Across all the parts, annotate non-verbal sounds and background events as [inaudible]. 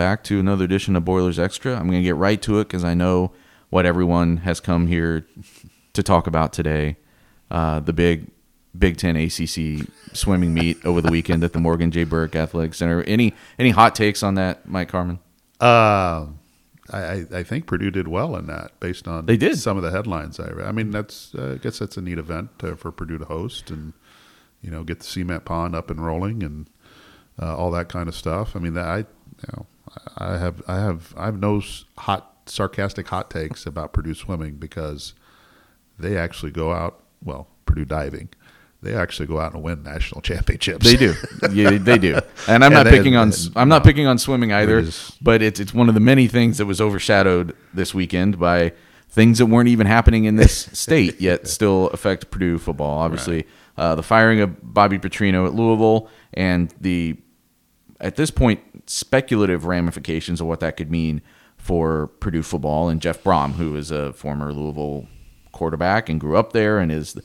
Back to another edition of Boilers Extra. I'm going to get right to it because I know what everyone has come here to talk about today. Uh, the big Big Ten ACC swimming meet over the weekend at the Morgan J. Burke Athletic Center. Any any hot takes on that, Mike Carmen? Uh, I, I think Purdue did well in that, based on They did. some of the headlines I read. I mean, that's uh, I guess that's a neat event uh, for Purdue to host, and you know, get the cement pond up and rolling, and uh, all that kind of stuff. I mean, that I you know, I have I have I have no hot sarcastic hot takes about Purdue swimming because they actually go out well Purdue diving. They actually go out and win national [laughs] championships. They do, yeah, they do. And I'm Yeah, not they- picking on I'm not picking on swimming either, It is- but it's it's one of the many things that was overshadowed this weekend by things that weren't even happening in this [laughs] state yet still affect Purdue football. Obviously, uh, the firing of Bobby Petrino at Louisville and the at this point speculative ramifications of what that could mean for Purdue football and Jeff Brohm, who is a former Louisville quarterback and grew up there and is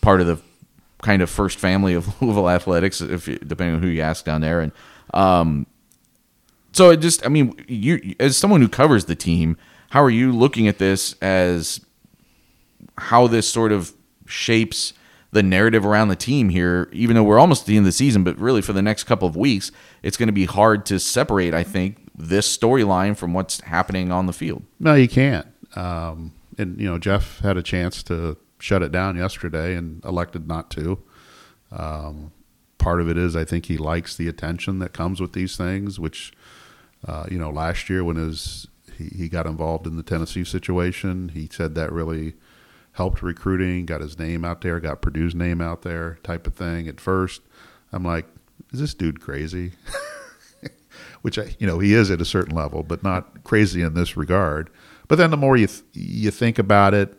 part of the kind of first family of [laughs] Louisville athletics, if you, depending on who you ask down there. And um, so it just, I mean, you as someone who covers the team, how are you looking at this as how this sort of shapes the narrative around the team here, even though we're almost at the end of the season, but really for the next couple of weeks, it's going to be hard to separate, I think, this storyline from what's happening on the field. No, you can't. Um, and you know, Jeff had a chance to shut it down yesterday and elected not to. Um, part of it is I think he likes the attention that comes with these things. Which, uh, you know, last year when his he, he got involved in the Tennessee situation, he said that really helped recruiting, got his name out there, got Purdue's name out there, type of thing. At first, I'm like, is this dude crazy? [laughs] which I, you know he is at a certain level, but not crazy in this regard. But then the more you th- you think about it,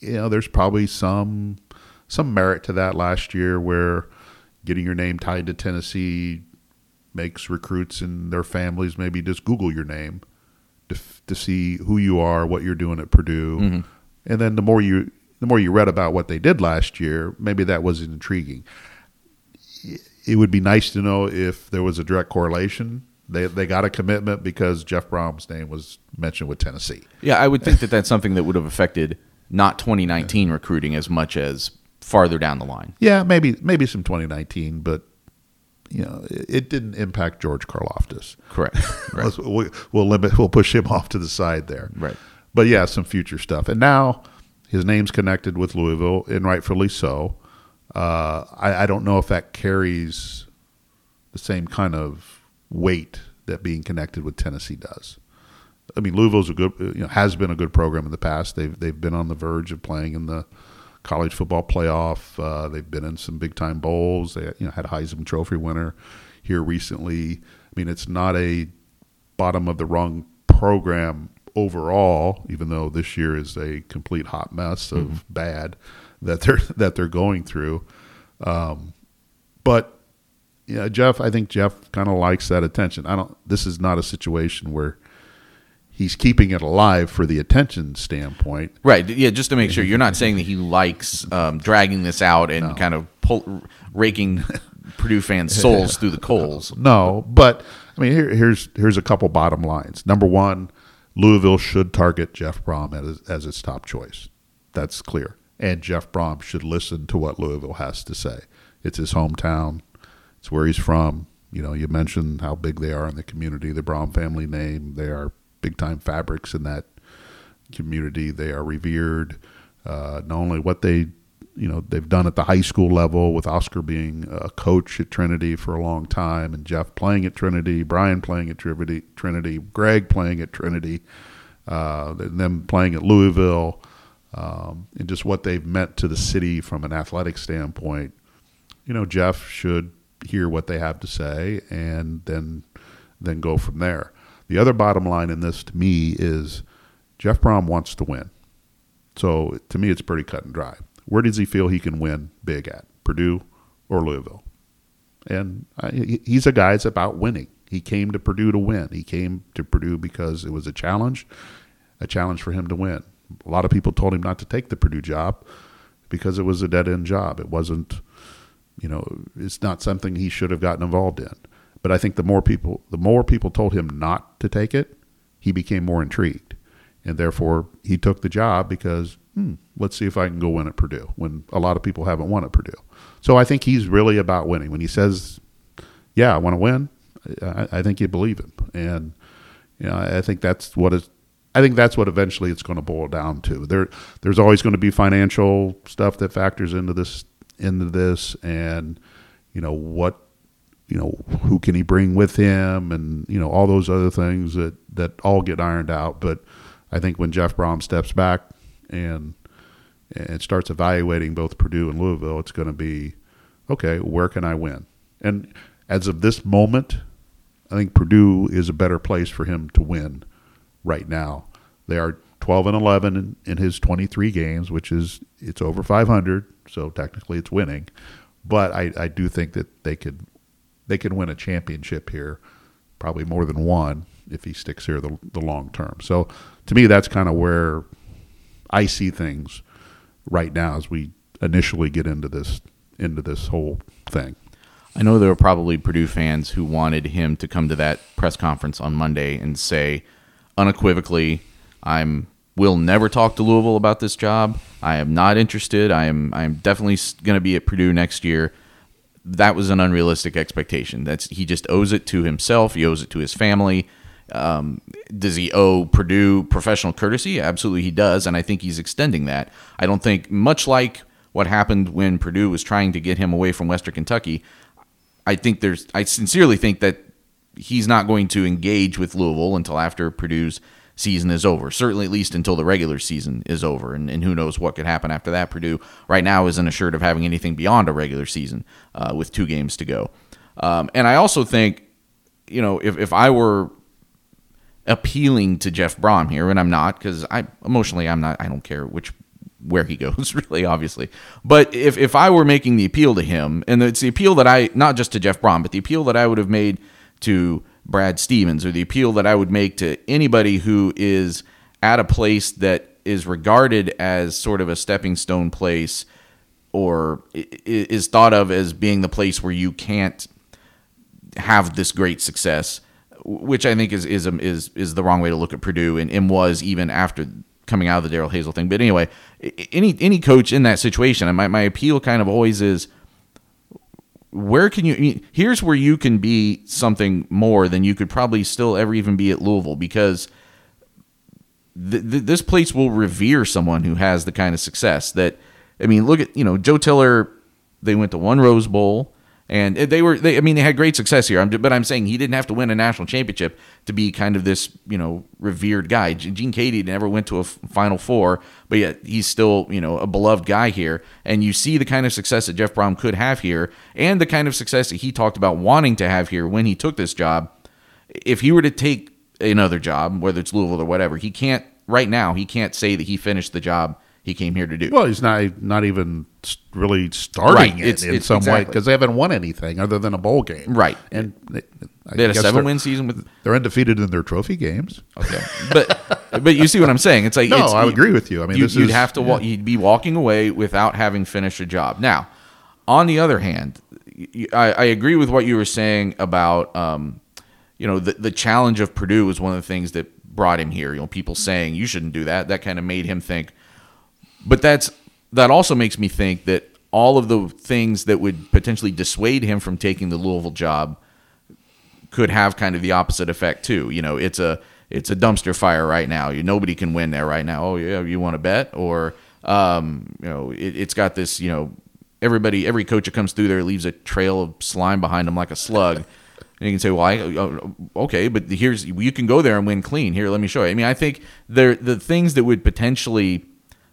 you know, there's probably some some merit to that last year where getting your name tied to Tennessee makes recruits and their families maybe just Google your name to, to see who you are, what you're doing at Purdue, mm-hmm. And then the more you the more you read about what they did last year, maybe that was intriguing. It would be nice to know if there was a direct correlation. They they got a commitment because Jeff Brohm's name was mentioned with Tennessee. Yeah, I would think that that's something that would have affected not 2019 recruiting as much as farther down the line. Yeah, maybe maybe some 2019, but you know, it, it didn't impact George Karlaftis. Correct. Right. Let's- we- We'll limit. We'll push him [laughs] off to the side there. Right. But yeah, some future stuff. And now his name's connected with Louisville, and rightfully so. Uh, I, I don't know if that carries the same kind of weight that being connected with Tennessee does. I mean, Louisville's a good, you know, has been a good program in the past. They've they've been on the verge of playing in the college football playoff. Uh, they've been in some big time bowls. They you know had a Heisman Trophy winner here recently. I mean, it's not a bottom of the rung program overall, even though this year is a complete hot mess of bad that they're [laughs] that they're going through. Um, but yeah, Jeff, I think Jeff kind of likes that attention. I don't. This is not a situation where he's keeping it alive for the attention standpoint. Right. Yeah. Just to make sure you're not [laughs] saying that he likes um, dragging this out and kind of pull, raking [laughs] Purdue fans' souls through the coals. No, but I mean, here, here's here's a couple bottom lines. Number one, Louisville should target Jeff Brohm as, its top choice. That's clear. And Jeff Brohm should listen to what Louisville has to say. It's his hometown. It's where he's from. You know, you mentioned how big they are in the community. The Brohm family name. They are big time fabrics in that community. They are revered. Uh, not only what they, you know, they've done at the high school level with Oscar being a coach at Trinity for a long time, and Jeff playing at Trinity, Brian playing at Trinity, Trinity, Greg playing at Trinity, uh, and them playing at Louisville, um, and just what they've meant to the city from an athletic standpoint. You know, Jeff should hear what they have to say and then then go from there. The other bottom line in this to me is Jeff Brohm wants to win. So to me, it's pretty cut and dry. Where does he feel he can win big at? Purdue or Louisville? And I, he's a guy that's about winning. He came to Purdue to win. He came to Purdue because it was a challenge, a challenge for him to win. A lot of people told him not to take the Purdue job because it was a dead end job. It wasn't, you know, it's not something he should have gotten involved in. But I think the more people the more people told him not to take it, he became more intrigued, and therefore he took the job because hmm, let's see if I can go win at Purdue when a lot of people haven't won at Purdue. So I think he's really about winning. When he says, "Yeah, I want to win," I, I think you believe him, and you know I think that's what is. I think that's what eventually it's going to boil down to. There, there's always going to be financial stuff that factors into this, into this, and you know what you know who can he bring with him and you know all those other things that that all get ironed out but i think when jeff Brohm steps back and and starts evaluating both purdue and louisville it's going to be okay where can i win? And as of this moment i think purdue is a better place for him to win right now. They are 12 and 11 in, in his 23 games which is it's over 500 so technically it's winning. But I, I do think that they could they can win a championship here, probably more than one if he sticks here the, the long term. So to me, that's kind of where I see things right now as we initially get into this into this whole thing. I know there were probably Purdue fans who wanted him to come to that press conference on Monday and say unequivocally, "I'm will never talk to Louisville about this job. I am not interested. I am I am definitely going to be at Purdue next year." that was an unrealistic expectation. That's he just owes it to himself. He owes it to his family. Um, does he owe Purdue professional courtesy? Absolutely, he does, and I think he's extending that. I don't think much like what happened when Purdue was trying to get him away from Western Kentucky. I think there's. I sincerely think that he's not going to engage with Louisville until after Purdue's season is over. Certainly, at least until the regular season is over. And, and who knows what could happen after that. Purdue right now isn't assured of having anything beyond a regular season uh, with two games to go. Um, and I also think, you know, if, if I were appealing to Jeff Brohm here, and I'm not, because I emotionally I'm not, I don't care which where he [laughs] goes, really, obviously. But if, if I were making the appeal to him, and it's the appeal that I, not just to Jeff Brohm, but the appeal that I would have made to Brad Stevens, or the appeal that I would make to anybody who is at a place that is regarded as sort of a stepping stone place or is thought of as being the place where you can't have this great success, which I think is is um, is is the wrong way to look at Purdue and, and was even after coming out of the Darrell Hazell thing. But anyway, any any coach in that situation, and my, my appeal kind of always is where can you I mean, here's where you can be something more than you could probably still ever even be at Louisville because th- th- this place will revere someone who has the kind of success that I mean look at you know Joe Tiller they went to one Rose Bowl and they were they I mean they had great success here. But I'm saying he didn't have to win a national championship to be kind of this you know revered guy. Gene Keady never went to a Final Four, but yet he's still you know a beloved guy here. And you see the kind of success that Jeff Brohm could have here, and the kind of success that he talked about wanting to have here when he took this job. If he were to take another job, whether it's Louisville or whatever, he can't right now. He can't say that he finished the job he came here to do. Well, he's not not even really starting right. it it's, in it's some exactly. way because they haven't won anything other than a bowl game. Right. And they, they had a seven win season with. They're undefeated in their trophy games. Okay, but but you see what I'm saying? It's like no, it's, I agree with you. I mean, you, would have to yeah. you'd be walking away without having finished a job. Now, on the other hand, I, I agree with what you were saying about um, you know the the challenge of Purdue was one of the things that brought him here. You know, people saying you shouldn't do that. That kind of made him think but that's that also makes me think that all of the things that would potentially dissuade him from taking the Louisville job could have kind of the opposite effect too. You know, it's a it's a dumpster fire right now. You nobody can win there right now. Oh yeah, you want to bet or um, you know it, it's got this you know everybody every coach that comes through there leaves a trail of slime behind them like a slug. [laughs] And you can say, well, I, oh, okay, but here's you can go there and win clean. Here, let me show you. I mean, I think there the things that would potentially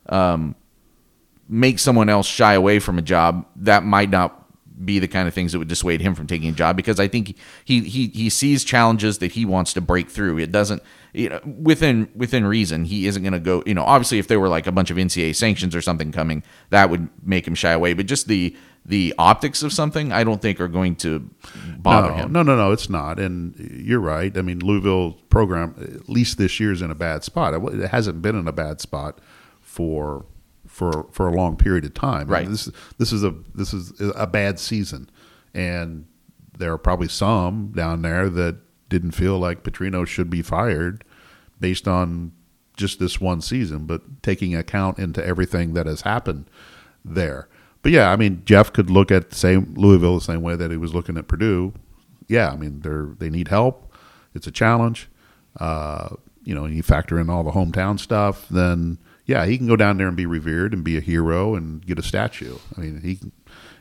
um, make someone else shy away from a job, that might not be the kind of things that would dissuade him from taking a job because I think he he he sees challenges that he wants to break through. It doesn't you know within within reason he isn't going to go you know obviously if there were like a bunch of NCAA sanctions or something coming that would make him shy away but just the the optics of something I don't think are going to bother no, him. No, no, no, it's not. And you're right. I mean, Louisville program at least this year is in a bad spot. It hasn't been in a bad spot for for for a long period of time. Right. this this is a this is a bad season, and there are probably some down there that didn't feel like Petrino should be fired based on just this one season, but taking account into everything that has happened there. But yeah, I mean, Jeff could look at the same Louisville the same way that he was looking at Purdue. Yeah, I mean, they're they need help. It's a challenge. Uh, you know, you factor in all the hometown stuff, then yeah, he can go down there and be revered and be a hero and get a statue. I mean, he can,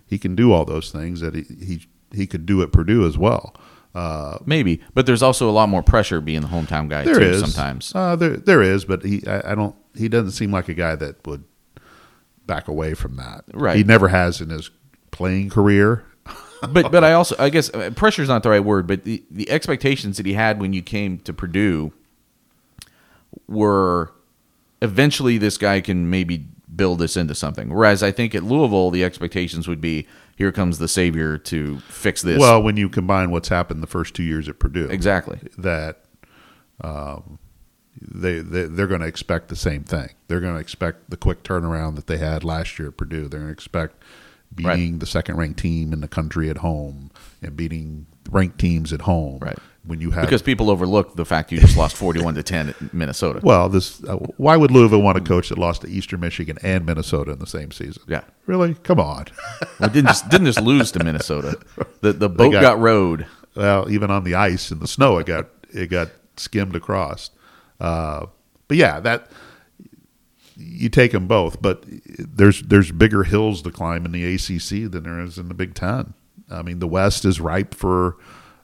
he can do all those things that he he, he could do at Purdue as well. Uh, Maybe, but there's also a lot more pressure being the hometown guy there too. is Sometimes, uh, there there is, but he I, I don't he doesn't seem like a guy that would back away from that. Right. He never has in his playing career. [laughs] but but I also I guess uh, pressure is not the right word, but the the expectations that he had when you came to Purdue were eventually this guy can maybe build this into something. Whereas I think at Louisville the expectations would be here comes the savior to fix this. Well, when you combine what's happened the first two years at Purdue, exactly. that um, they, they they're going to expect the same thing. They're going to expect the quick turnaround that they had last year at Purdue. They're going to expect beating Right. the second ranked team in the country at home and beating ranked teams at home. Right. When you have Because people overlook the fact you just lost 41 to 10 at Minnesota. well, this uh, why would Louisville want a coach that lost to Eastern Michigan and Minnesota in the same season? Yeah. Really? Come on. Well, didn't just didn't just lose to Minnesota. The the boat got- got, rowed. well, even on the ice and the snow, it got it got skimmed across. Uh, but yeah, that you take them both, but there's there's bigger hills to climb in the ACC than there is in the Big Ten. I mean, the West is ripe for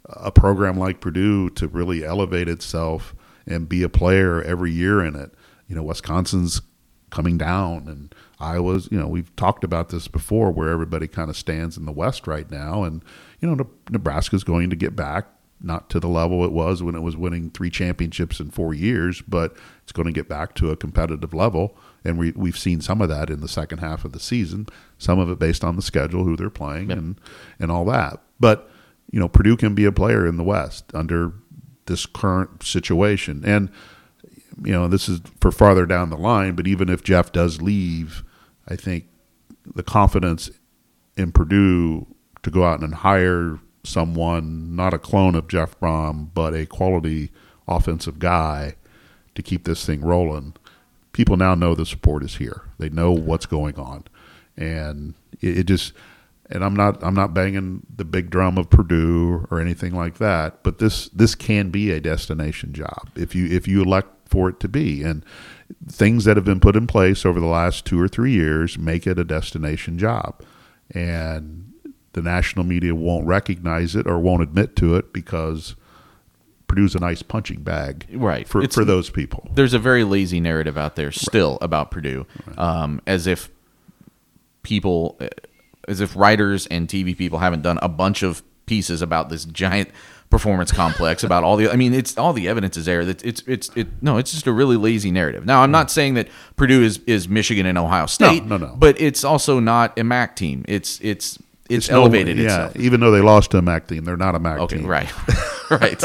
a program like Purdue to really elevate itself and be a player every year in it. You know, Wisconsin's coming down, and Iowa's. You know, we've talked about this before, where everybody kind of stands in the West right now, and you know, Ne- Nebraska's going to get back. Not to the level it was when it was winning three championships in four years, but it's going to get back to a competitive level. And we, we've seen some of that in the second half of the season, some of it based on the schedule, who they're playing, Yep. and, and all that. But, you know, Purdue can be a player in the West under this current situation. And, you know, this is for farther down the line, but even if Jeff does leave, I think the confidence in Purdue to go out and hire someone, not a clone of Jeff Brohm, but a quality offensive guy to keep this thing rolling. People now know the support is here. They know what's going on, and it, it just. And I'm not I'm not banging the big drum of Purdue or anything like that, but this this can be a destination job if you if you elect for it to be. And things that have been put in place over the last two or three years make it a destination job. And the national media won't recognize it or won't admit to it because Purdue's a nice punching bag Right. for, It's- for those people. There's a very lazy narrative out there still about Purdue, um, as if people, uh, as if writers and TV people haven't done a bunch of pieces about this giant performance complex about all the. I mean, it's all the evidence is there. That it's it's it. No, it's just a really lazy narrative. Now, I'm not saying that Purdue is is Michigan and Ohio State. no, no. no. But it's also not a MAC team. It's it's it's, no- elevated yeah, itself. even though they lost to a MAC team, they're not a MAC Okay, team. right, [laughs] [laughs] right,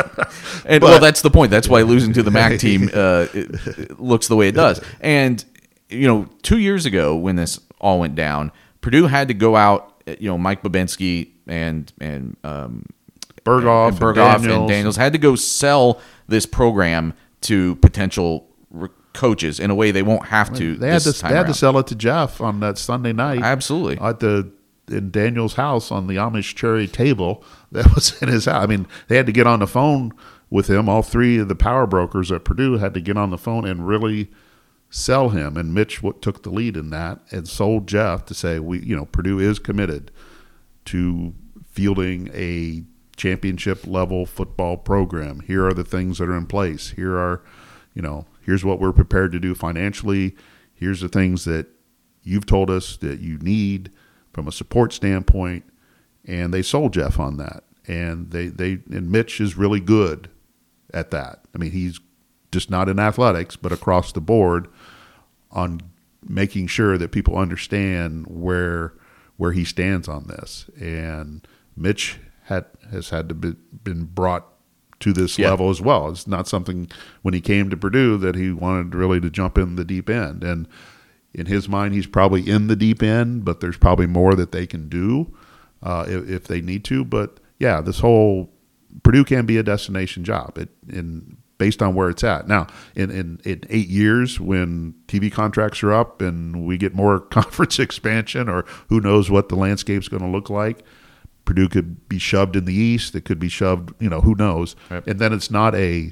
and well, that's the point. That's why losing to the MAC [laughs] team uh, it, it looks the way it does. And you know, two years ago when this all went down, Purdue had to go out. You know, Mike Bobinski and and um, Berghoff, and Berghoff and Daniels. Daniels. had to go sell this program to potential re- coaches in a way they won't have to. They had to they had to sell it to Jeff on that Sunday night. Absolutely. at the in Daniel's house on the Amish cherry table [laughs] that was in his house. I mean, they had to get on the phone with him. All three of the power brokers at Purdue had to get on the phone and really sell him. And Mitch w- took the lead in that and sold Jeff to say, we, you know, Purdue is committed to fielding a championship level football program. Here are the things that are in place. Here are, you know, here's what we're prepared to do financially. Here's the things that you've told us that you need from a support standpoint. And they sold Jeff on that. And they, they and Mitch is really good at that. I mean, he's just not in athletics, but across the board on making sure that people understand where where he stands on this. And Mitch had has had to be been brought to this Yeah. level as well. It's not something when he came to Purdue that he wanted really to jump in the deep end. And in his mind, he's probably in the deep end, but there's probably more that they can do uh, if, if they need to. But yeah, this whole Purdue can be a destination job. It in based on where it's at now. In in, in eight years, when TV contracts are up and we get more [laughs] conference expansion, or who knows what the landscape's going to look like. Purdue could be shoved in the East. It could be shoved, you know, who knows? And then it's not a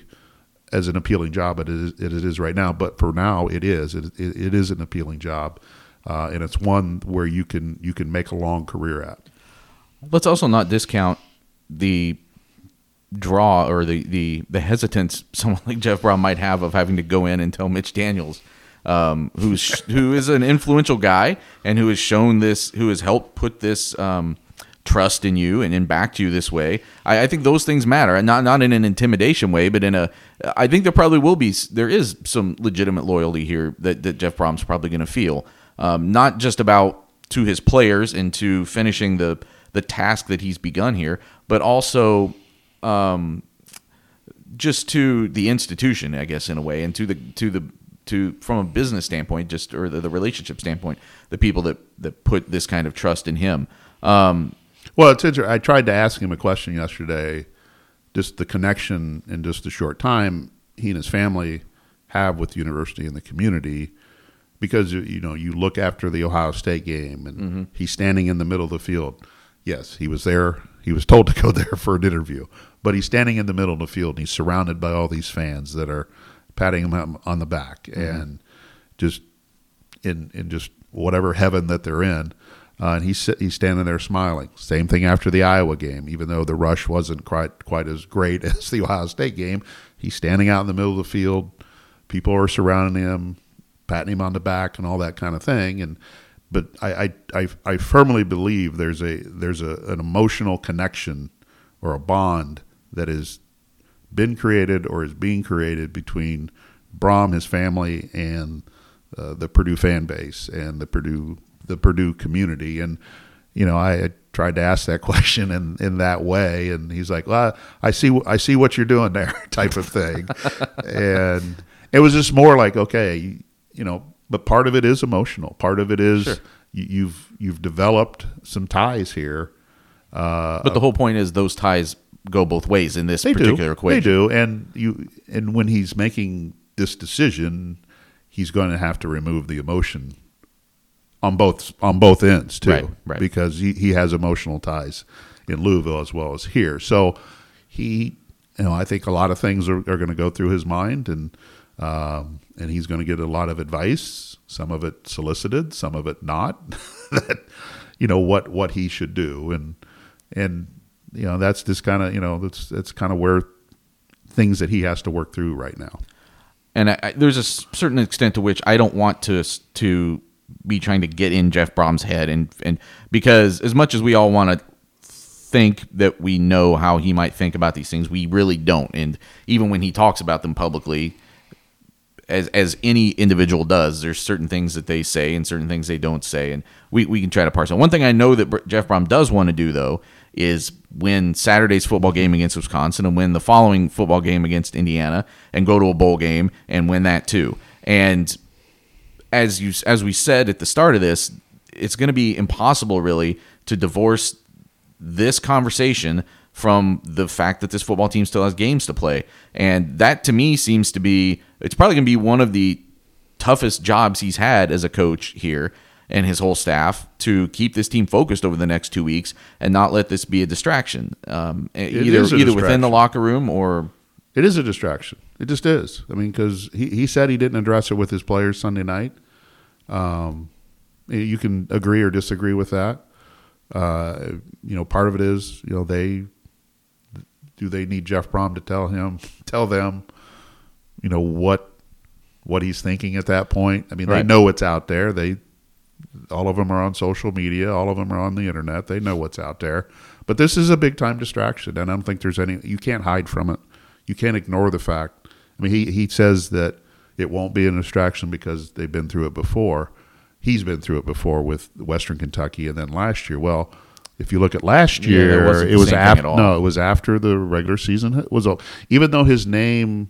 as an appealing job it is, it is right now. But for now, it is. It, it, it is an appealing job, uh, and it's one where you can you can make a long career at. Let's also not discount the draw or the, the, the hesitance [laughs] someone like Jeff Brohm might have of having to go in and tell Mitch Daniels, um, who's who is an influential guy and who has shown this, who has helped put this um, trust in you and in back to you this way. I, I think those things matter, and not not in an intimidation way, but in a. I think there probably will be there is some legitimate loyalty here that that Jeff Brohm's probably going to feel, um, not just about to his players and to finishing the the task that he's begun here, but also um, just to the institution, I guess, in a way, and to the to the to from a business standpoint, just or the, the relationship standpoint, the people that that put this kind of trust in him. Um, Well, it's interesting. I tried to ask him a question yesterday, just the connection in just a short time he and his family have with the university and the community. Because you- you know, you look after the Ohio State game, and he's standing in the middle of the field. Yes, he was there. He was told to go [laughs] there for an interview, but he's standing in the middle of the field. And he's surrounded by all these fans that are patting him on the back and just in in just whatever heaven that they're in. Uh, and he's he's standing there smiling. Same thing after the Iowa game, even though the rush wasn't quite quite as great [laughs] as the Ohio State game. He's standing out in the middle of the field. People are surrounding him, patting him on the back, and all that kind of thing. And but I I, I, I firmly believe there's a there's a, an emotional connection or a bond that has been created or is being created between Brohm, his family, and uh, the Purdue fan base and the Purdue the Purdue community. And you know, I, tried to ask that [laughs] question in, in that way, and he's like, "Well, I see I see what you're doing there," [laughs] type of thing. and it was just more like, okay, you, know, but part of it is emotional. Part of it is Sure. you, you've you've developed some ties here. but the whole point is those ties go both ways in this They particular do. equation. They do, and you and when he's making this decision, he's going to have to remove the emotion on both on both ends too, Right, right. because he, he has emotional ties in Louisville as well as here. So he, you know, I think a lot of things are, are going to go through his mind, and um, and he's going to get a lot of advice. Some of it solicited, some of it not. [laughs] that you know what what he should do, and and you know that's just kind of you know that's that's kind of where things that he has to work through right now. and I, I, there's a certain extent to which I don't want to to be trying to get in Jeff Brohm's head, and and because as much as we all want to think that we know how he might think about these things, we really don't. And even when he talks about them publicly, as as any individual does, there's certain things that they say and certain things they don't say, and we, we can try to parse out. One thing I know that Jeff Brohm does want to do though is win Saturday's football game against Wisconsin and win the following football game against Indiana and go to a bowl game and win that too. And as you as we said at the start of this, it's going to be impossible really to divorce this conversation from the fact that this football team still has games to play. And that to me seems to be it's probably going to be one of the toughest jobs he's had as a coach here and his whole staff to keep this team focused over the next 2 weeks and not let this be a distraction. Um, either a either within the locker room or It is a distraction. It just is. I mean, because he, he said he didn't address it with his players Sunday night. Um, you can agree or disagree with that. Uh, you know, part of it is you know they do they need Jeff Brohm to tell him [laughs] tell them you know what what he's thinking at that point. I mean, they know it's out there. They all of them are on social media. All of them are on the internet. They know what's out there. But this is a big time distraction, and I don't think there's any. You can't hide from it. You can't ignore the fact. I mean, he he says that it won't be an distraction because they've been through it before. He's been through it before with Western Kentucky, and then last year. Well, if you look at last Yeah, year, wasn't it was after. No, it was after the regular season was over. Even though his name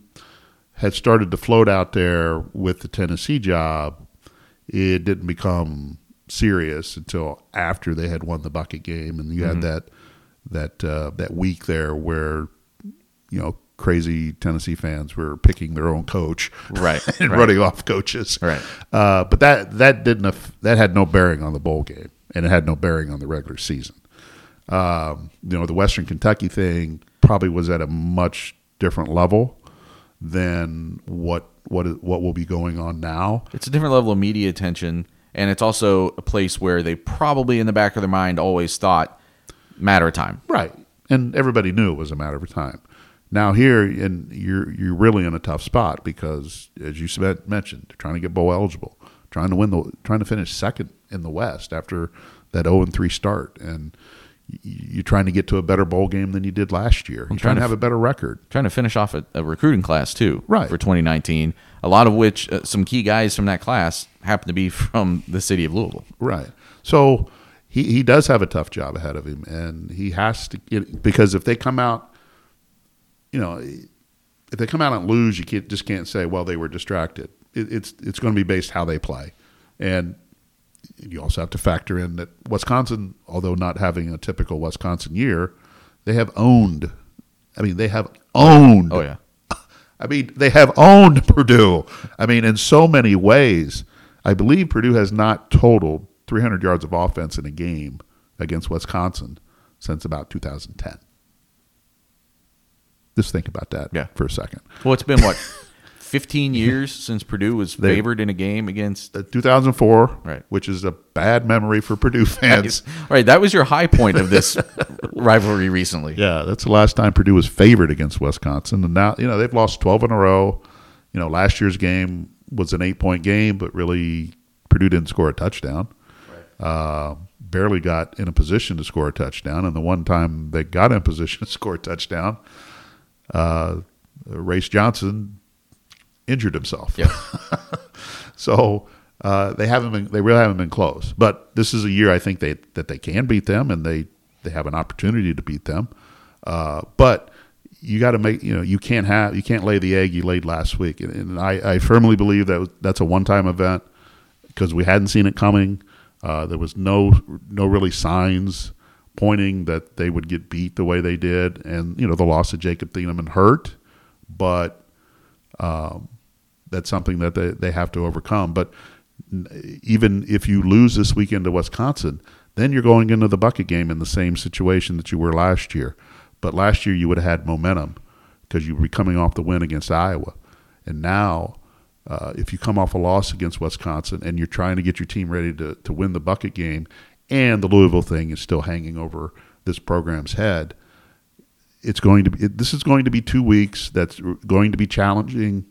had started to float out there with the Tennessee job, it didn't become serious until after they had won the bucket game, and you Mm-hmm. had that that uh, that week there where you know crazy Tennessee fans were picking their own coach, Right, [laughs] and right. running off coaches, Right. Uh, but that that didn't that had no bearing on the bowl game, and it had no bearing on the regular season. Um, you know, the Western Kentucky thing probably was at a much different level than what what is, what will be going on now. It's a different level of media attention, and it's also a place where they probably in the back of their mind always thought matter of time. Right. And everybody knew it was a matter of time. Now here, and you're you're really in a tough spot because, as you mentioned, they're trying to get bowl eligible, trying to win the, trying to finish second in the West after that zero and three start, and you're trying to get to a better bowl game than you did last year. You're trying trying to have a better record. Trying to finish off a, a recruiting class too, Right. For 2019, a lot of which uh, some key guys from that class happen to be [laughs] from the city of Louisville. Right. So he, he does have a tough job ahead of him, and he has to get because if they come out, you know, if they come out and lose, you can't, just can't say, well, they were distracted. It, it's it's going to be based how they play, and you also have to factor in that Wisconsin, although not having a typical Wisconsin year, they have owned. I mean, they have owned. Oh yeah, [laughs] I mean, they have owned Purdue. I mean, in so many ways. I believe Purdue has not totaled 300 yards of offense in a game against Wisconsin since about 2010. Just think about that Yeah. for a second. well, it's been what [laughs] 15 years since Purdue was They- favored in a game against. Uh, 2004, Right. which is a bad memory for Purdue [laughs] fans. Right, that was your high point of this [laughs] rivalry recently. Yeah, that's the last time Purdue was favored against Wisconsin, and now you know they've lost twelve in a row. You know, last year's game was an eight-point game, but really Purdue didn't score a touchdown. Uh, barely got in a position to score a touchdown, and the one time they got in position to [laughs] score a touchdown, uh, Race Johnson injured himself. Yeah. [laughs] So uh, they haven't been they really haven't been close. But this is a year I think they that they can beat them and they they have an opportunity to beat them. Uh, but you got to make you know you can't have you can't lay the egg you laid last week. And, and I, I firmly believe that that's a one time event because we hadn't seen it coming. Uh, there was no no really signs pointing that they would get beat the way they did, and you know the loss of Jacob Thieneman hurt, but that's something that they, they have to overcome. But even if you lose this weekend to Wisconsin, then you're going into the bucket game in the same situation that you were last year. But last year you would have had momentum because you were coming off the win against Iowa. And now, uh, if you come off a loss against Wisconsin and you're trying to get your team ready to, to win the bucket game, and the Louisville thing is still hanging over this program's head, it's going to be. It, this is going to be two weeks. That's going to be challenging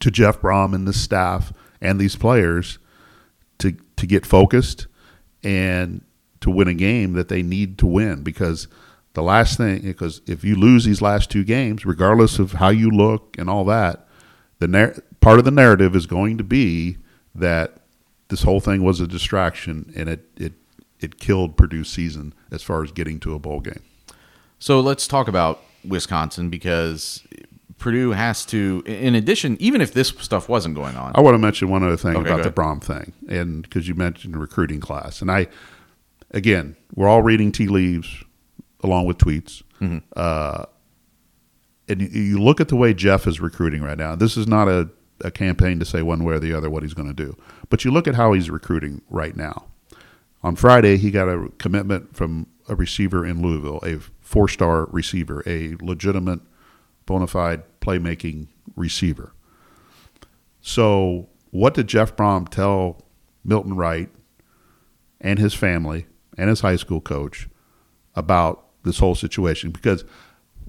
to Jeff Brohm and the staff and these players to to get focused and to win a game that they need to win because the last thing because if you lose these last two games regardless of how you look and all that the nar- part of the narrative is going to be that this whole thing was a distraction and it it it killed Purdue's season as far as getting to a bowl game. So let's talk about Wisconsin because Purdue has to, in addition, even if this stuff wasn't going on, I want to mention one other thing Okay, about the. Brohm thing, and because you mentioned recruiting class, and I, again, we're all reading tea leaves along with tweets. Mm-hmm. Uh, and you, you look at the way Jeff is recruiting right now. This is not a, a campaign to say one way or the other what he's going to do, but you look at how he's recruiting right now. On Friday, he got a commitment from a receiver in Louisville, a four star receiver, a legitimate, bona fide playmaking receiver. So, what did Jeff Brohm tell Milton Wright and his family and his high school coach about this whole situation? Because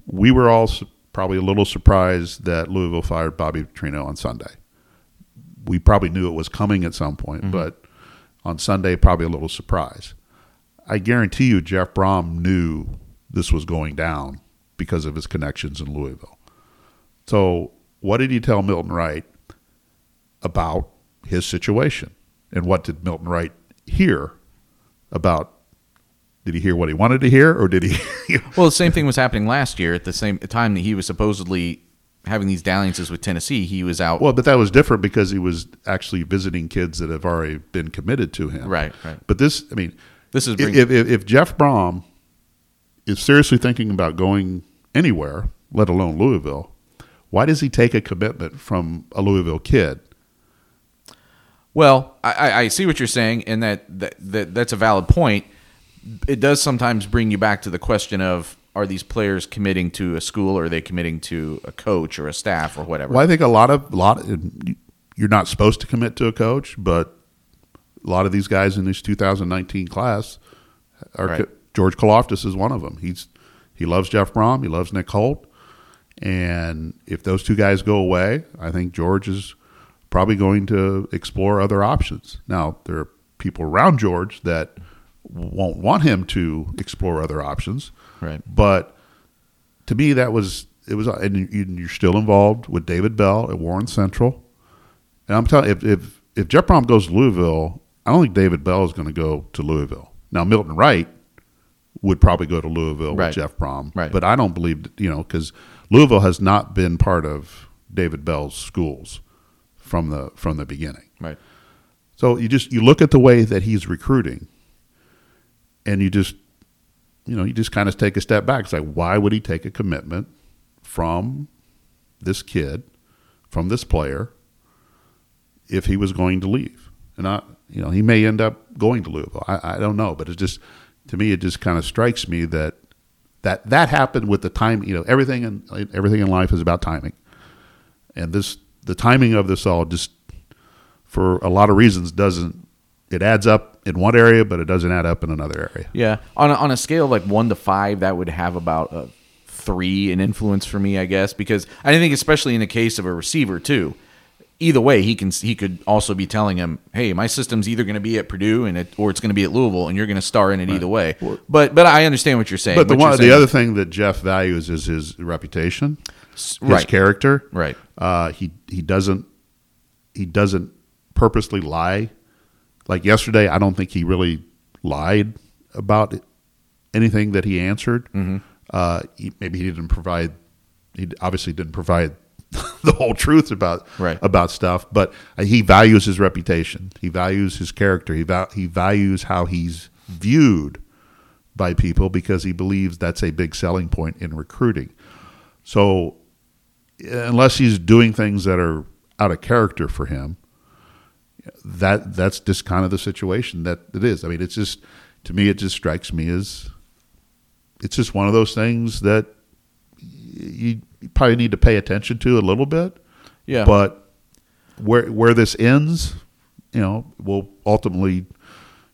we were all probably a little surprised that Louisville fired Bobby Petrino on Sunday. We probably knew it was coming at some point, mm-hmm. but on Sunday, probably a little surprise. I guarantee you, Jeff Brohm knew this was going down because of his connections in Louisville. So, what did he tell Milton Wright about his situation? And what did Milton Wright hear about? Did he hear what he wanted to hear, or did he? [laughs] well, the same thing was happening last year at the same time that he was supposedly having these dalliances with Tennessee. He was out. well, but that was different because he was actually visiting kids that have already been committed to him. Right, right. But this, I mean, This is if, if, if Jeff Brohm is seriously thinking about going anywhere, let alone Louisville, why does he take a commitment from a Louisville kid? Well, I- I, see what you're saying, and that, that, that that's a valid point. It does sometimes bring you back to the question of are these players committing to a school or are they committing to a coach or a staff or whatever? Well, I think a lot of lot you're not supposed to commit to a coach, but a lot of these guys in this 2019 class are Right. George Karlaftis is one of them. He's he loves Jeff Brohm, he loves Nick Holt, and if those two guys go away, I think George is probably going to explore other options. Now there are people around George that won't want him to explore other options, Right. but to me, that was it was, and you- you're still involved with David Bell at Warren Central. And I'm telling if if if Jeff Brohm goes to Louisville, I don't think David Bell is going to go to Louisville. Now Milton Wright would probably go to Louisville Right. with Jeff Brohm, Right. but I don't believe that, you know because Louisville has not been part of David Bell's schools from the from the beginning. Right. So you just you look at the way that he's recruiting, and you just you know you just kind of take a step back. It's like why would he take a commitment from this kid, from this player, if he was going to leave? And I you know he may end up going to Louisville. I, I don't know, but it's just to me it just kind of strikes me that that that happened with the time. You know everything in everything in life is about timing, and this the timing of this all just for a lot of reasons doesn't it adds up in one area but it doesn't add up in another area Yeah, on a, on a scale of like one to five, that would have about a three in influence for me, I guess, because I think especially in the case of a receiver too. Either way, he can he could also be telling him, "Hey, my system's either going to be at Purdue and it, or it's going to be at Louisville, and you're going to star in it either way." But but I understand what you're saying. but the one the other thing that Jeff values is his reputation his right. character Right. uh, he he doesn't he doesn't purposely lie like yesterday I don't think he really lied about anything that he answered Mm-hmm. uh, he, maybe he didn't provide he obviously didn't provide [laughs] the whole truth about Right. about stuff but he values his reputation he values his character he val- he values how he's viewed by people because he believes that's a big selling point in recruiting so unless he's doing things that are out of character for him, that that's just kind of the situation that it is. I mean, it's just to me, it just strikes me as it's just one of those things that you, you probably need to pay attention to a little bit. Yeah. But where where this ends, you know, will ultimately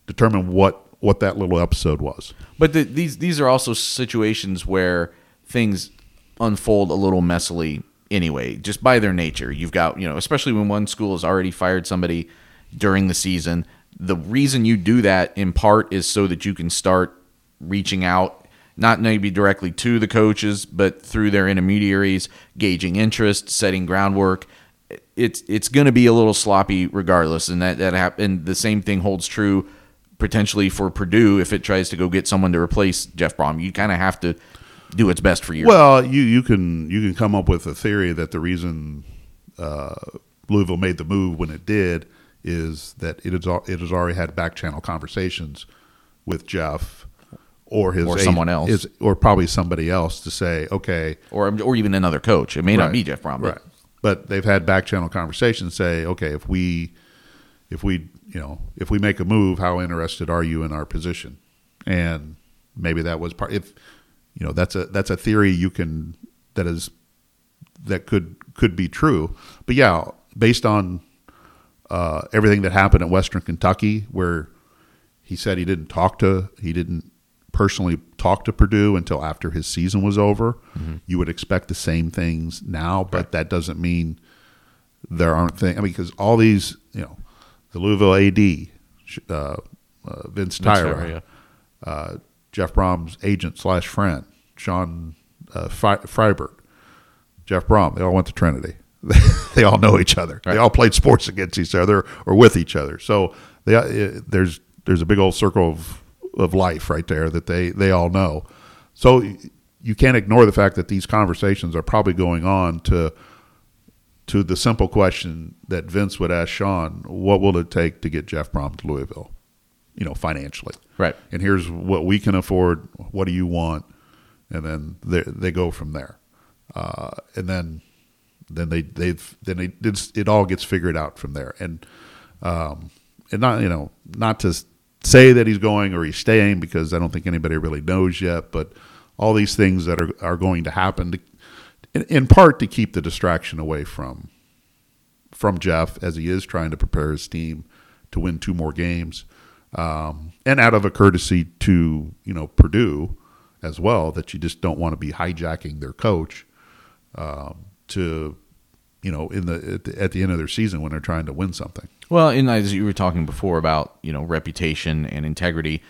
determine what what that little episode was. But the, these these are also situations where things unfold a little messily anyway, just by their nature. You've got you know, especially when one school has already fired somebody during the season. The reason you do that in part is so that you can start reaching out, not maybe directly to the coaches, but through their intermediaries, gauging interest, setting groundwork. It's it's going to be a little sloppy regardless, and that that hap- and the same thing holds true potentially for Purdue if it tries to go get someone to replace Jeff Brohm. You kind of have to do what's best for you. Well, you you can you can come up with a theory that the reason uh, Louisville made the move when it did is that it has it has already had back channel conversations with Jeff or his Or agent- someone else. his- or probably somebody else to say, okay, or or even another coach. It may not Right. be Jeff Brohm, but right? But they've had back channel conversations. Say, okay, if we if we you know if we make a move, how interested are you in our position? And maybe that was part. If you know that's a that's a theory you can that is that could could be true. But yeah, based on uh, everything that happened at Western Kentucky, where he said he didn't talk to he didn't personally talked to Purdue until after his season was over. You would expect the same things now, but that doesn't mean there aren't things. I mean, because all these, you know, the Louisville AD, uh, uh, Vince Tyra, Tyra, yeah. uh, Jeff Brohm's agent slash friend, Sean uh, Fre- Freiberg, Jeff Brohm, they all went to Trinity. [laughs] they all know each other. They all played sports against each other or with each other. So they, uh, there's there's a big old circle of, of life right there that they, they all know. So you can't ignore the fact that these conversations are probably going on to to the simple question that Vince would ask Sean, what will it take to get Jeff Brohm to Louisville? You know, financially. Right. And here's what we can afford. What do you want? and then they they go from there, uh, and then then they they've then they, it all gets figured out from there, and um, and not you know not to say that he's going or he's staying because I don't think anybody really knows yet, but all these things that are are going to happen to, in, in part to keep the distraction away from from Jeff as he is trying to prepare his team to win two more games, um, and out of a courtesy to you know Purdue as well that you just don't want to be hijacking their coach um, to you know in the at, the at the end of their season when they're trying to win something. Well, and as you were talking before about you know reputation and integrity,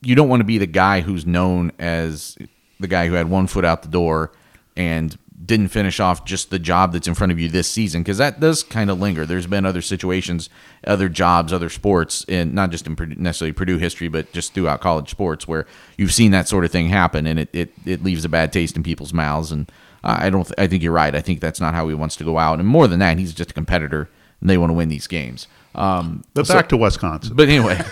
you don't want to be the guy who's known as the guy who had one foot out the door and didn't finish off just the job that's in front of you this season because that does kind of linger. There's been other situations, other jobs, other sports, and not just in necessarily Purdue history, but just throughout college sports where you've seen that sort of thing happen, and it it, it leaves a bad taste in people's mouths. And I don't. Th- I think you're right. I think that's not how he wants to go out. And more than that, he's just a competitor, and they want to win these games. Um, but so, back to Wisconsin. But anyway. [laughs]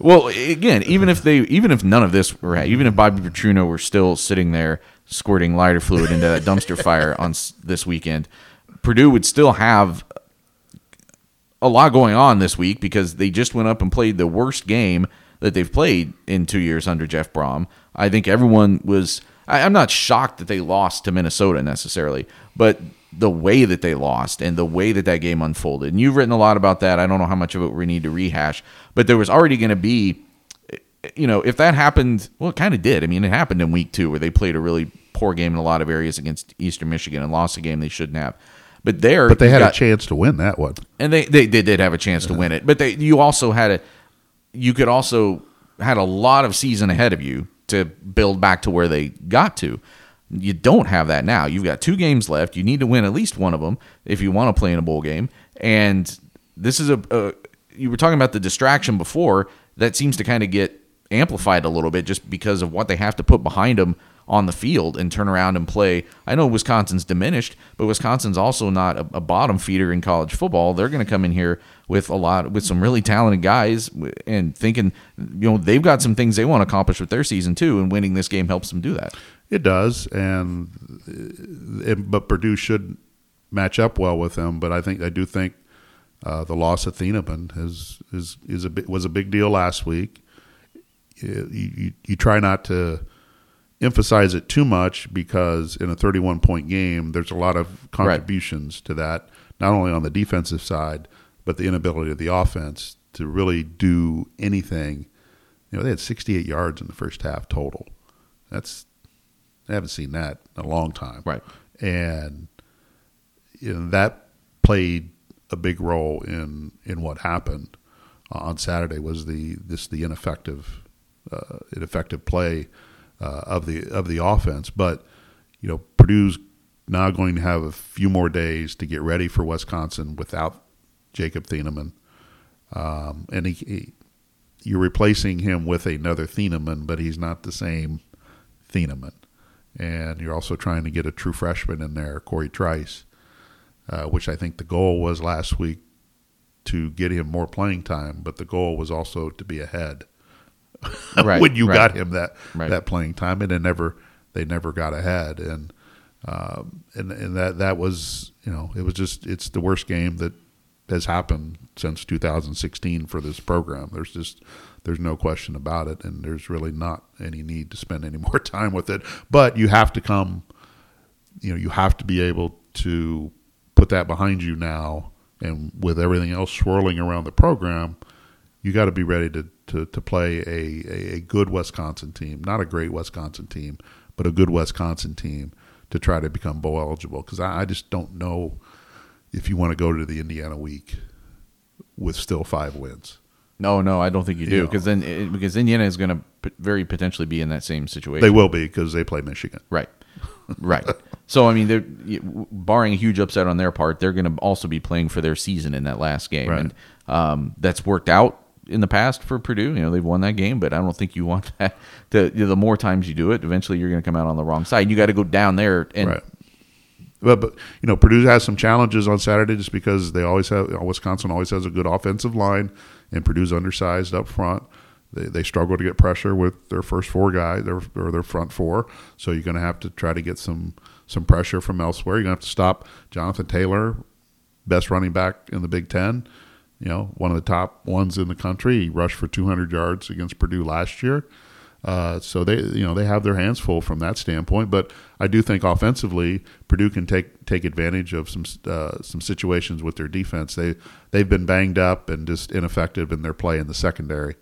Well, again, even if they, even if none of this were, even if Bobby Petrino were still sitting there squirting lighter fluid into that dumpster fire on this weekend, Purdue would still have a lot going on this week because they just went up and played the worst game that they've played in two years under Jeff Brohm. I think everyone was. I, I'm not shocked that they lost to Minnesota necessarily, but the way that they lost and the way that that game unfolded. And you've written a lot about that. I don't know how much of it we need to rehash, but there was already going to be, you know, if that happened, well, it kind of did. I mean, it happened in week two where they played a really poor game in a lot of areas against Eastern Michigan and lost a game they shouldn't have. But there, but they had got, a chance to win that one, and they, they, they did have a chance to win it. But they, you also had a, you could also had a lot of season ahead of you to build back to where they got to. You don't have that now. You've got two games left. You need to win at least one of them if you want to play in a bowl game. And this is a, a you were talking about the distraction before. That seems to kind of get amplified a little bit just because of what they have to put behind them on the field and turn around and play. I know Wisconsin's diminished, but Wisconsin's also not a, a bottom feeder in college football. They're going to come in here with a lot with some really talented guys and thinking, you know, they've got some things they want to accomplish with their season too, and winning this game helps them do that. It does, and it, but Purdue should match up well with them. But I think I do think uh, the loss of Thieneman is is is a was a big deal last week. You, you, you try not to emphasize it too much because in a 31 point game, there's a lot of contributions right. to that, not only on the defensive side, but the inability of the offense to really do anything. You know, they had 68 yards in the first half total. That's I haven't seen that in a long time. Right. And you know, that played a big role in in what happened on Saturday was the this the ineffective uh, ineffective play uh, of the of the offense. But you know, Purdue's now going to have a few more days to get ready for Wisconsin without Jacob Thieneman, um, and he, he, you're replacing him with another Thieneman, but he's not the same Thieneman. And you're also trying to get a true freshman in there, Corey Trice, uh, which I think the goal was last week to get him more playing time, but the goal was also to be ahead [laughs] right, when you right. got him that right. that playing time, and it never they never got ahead, and um, and and that that was you know it was just it's the worst game that has happened since 2016 for this program. There's just there's no question about it, and there's really not any need to spend any [laughs] more time with it. But you have to come, you know, you have to be able to put that behind you now, and with everything else swirling around the program, you got to be ready to to, to play a, a, good Wisconsin team, not a great Wisconsin team, but a good Wisconsin team to try to become bowl eligible. Because I, I just don't know if you want to go to the Indiana week with still five wins. No, no, I don't think you do because then it, because Indiana is going to p- very potentially be in that same situation. They will be because they play Michigan. Right, right. so I mean, they're barring a huge upset on their part, they're going to also be playing for their season in that last game, right. and um, that's worked out in the past for Purdue. You know, they've won that game, but I don't think you want [laughs] that. To, you know, the more times you do it, eventually you're going to come out on the wrong side. You got to go down there and. Right. But, you know, Purdue has some challenges on Saturday just because they always have Wisconsin always has a good offensive line, and Purdue's undersized up front. they, they struggle to get pressure with their first four guys their, or their front four. So you're going to have to try to get some some pressure from elsewhere. You're going to have to stop Jonathan Taylor, best running back in the Big Ten. You know, one of the top ones in the country. He rushed for 200 yards against Purdue last year. Uh, so they, you know, they have their hands full from that standpoint. But I do think offensively, Purdue can take take advantage of some uh, some situations with their defense. They they've been banged up and just ineffective in their play in the secondary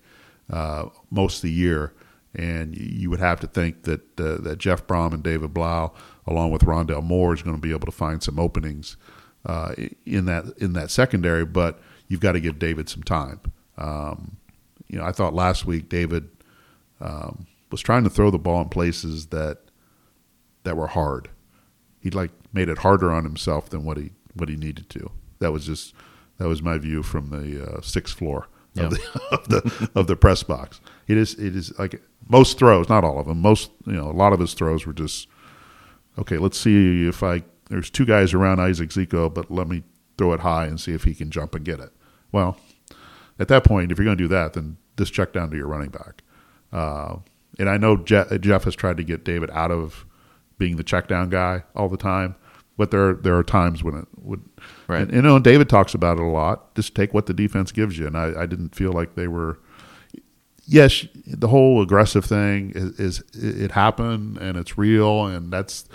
uh, most of the year. And you would have to think that uh, that Jeff Brohm and David Blough, along with Rondale Moore, is going to be able to find some openings uh, in that in that secondary. But you've got to give David some time. Um, you know, I thought last week David um, was trying to throw the ball in places that that were hard. He like made it harder on himself than what he what he needed to. That was just that was my view from the uh, sixth floor Yeah. of, the, [laughs] of the of the press box. It is it is like most throws, not all of them. Most you know, a lot of his throws were just okay. Let's see if I there's two guys around Isaac Zico, but let me throw it high and see if he can jump and get it. Well, at that point, if you're going to do that, then just check down to your running back. Uh, and I know Jeff, Jeff has tried to get David out of being the check down guy all the time, but there there are times when it would. Right. And, you know, David talks about it a lot. Just take what the defense gives you, and I, I didn't feel like they were. Yes, the whole aggressive thing is, is it happened and it's real, and that's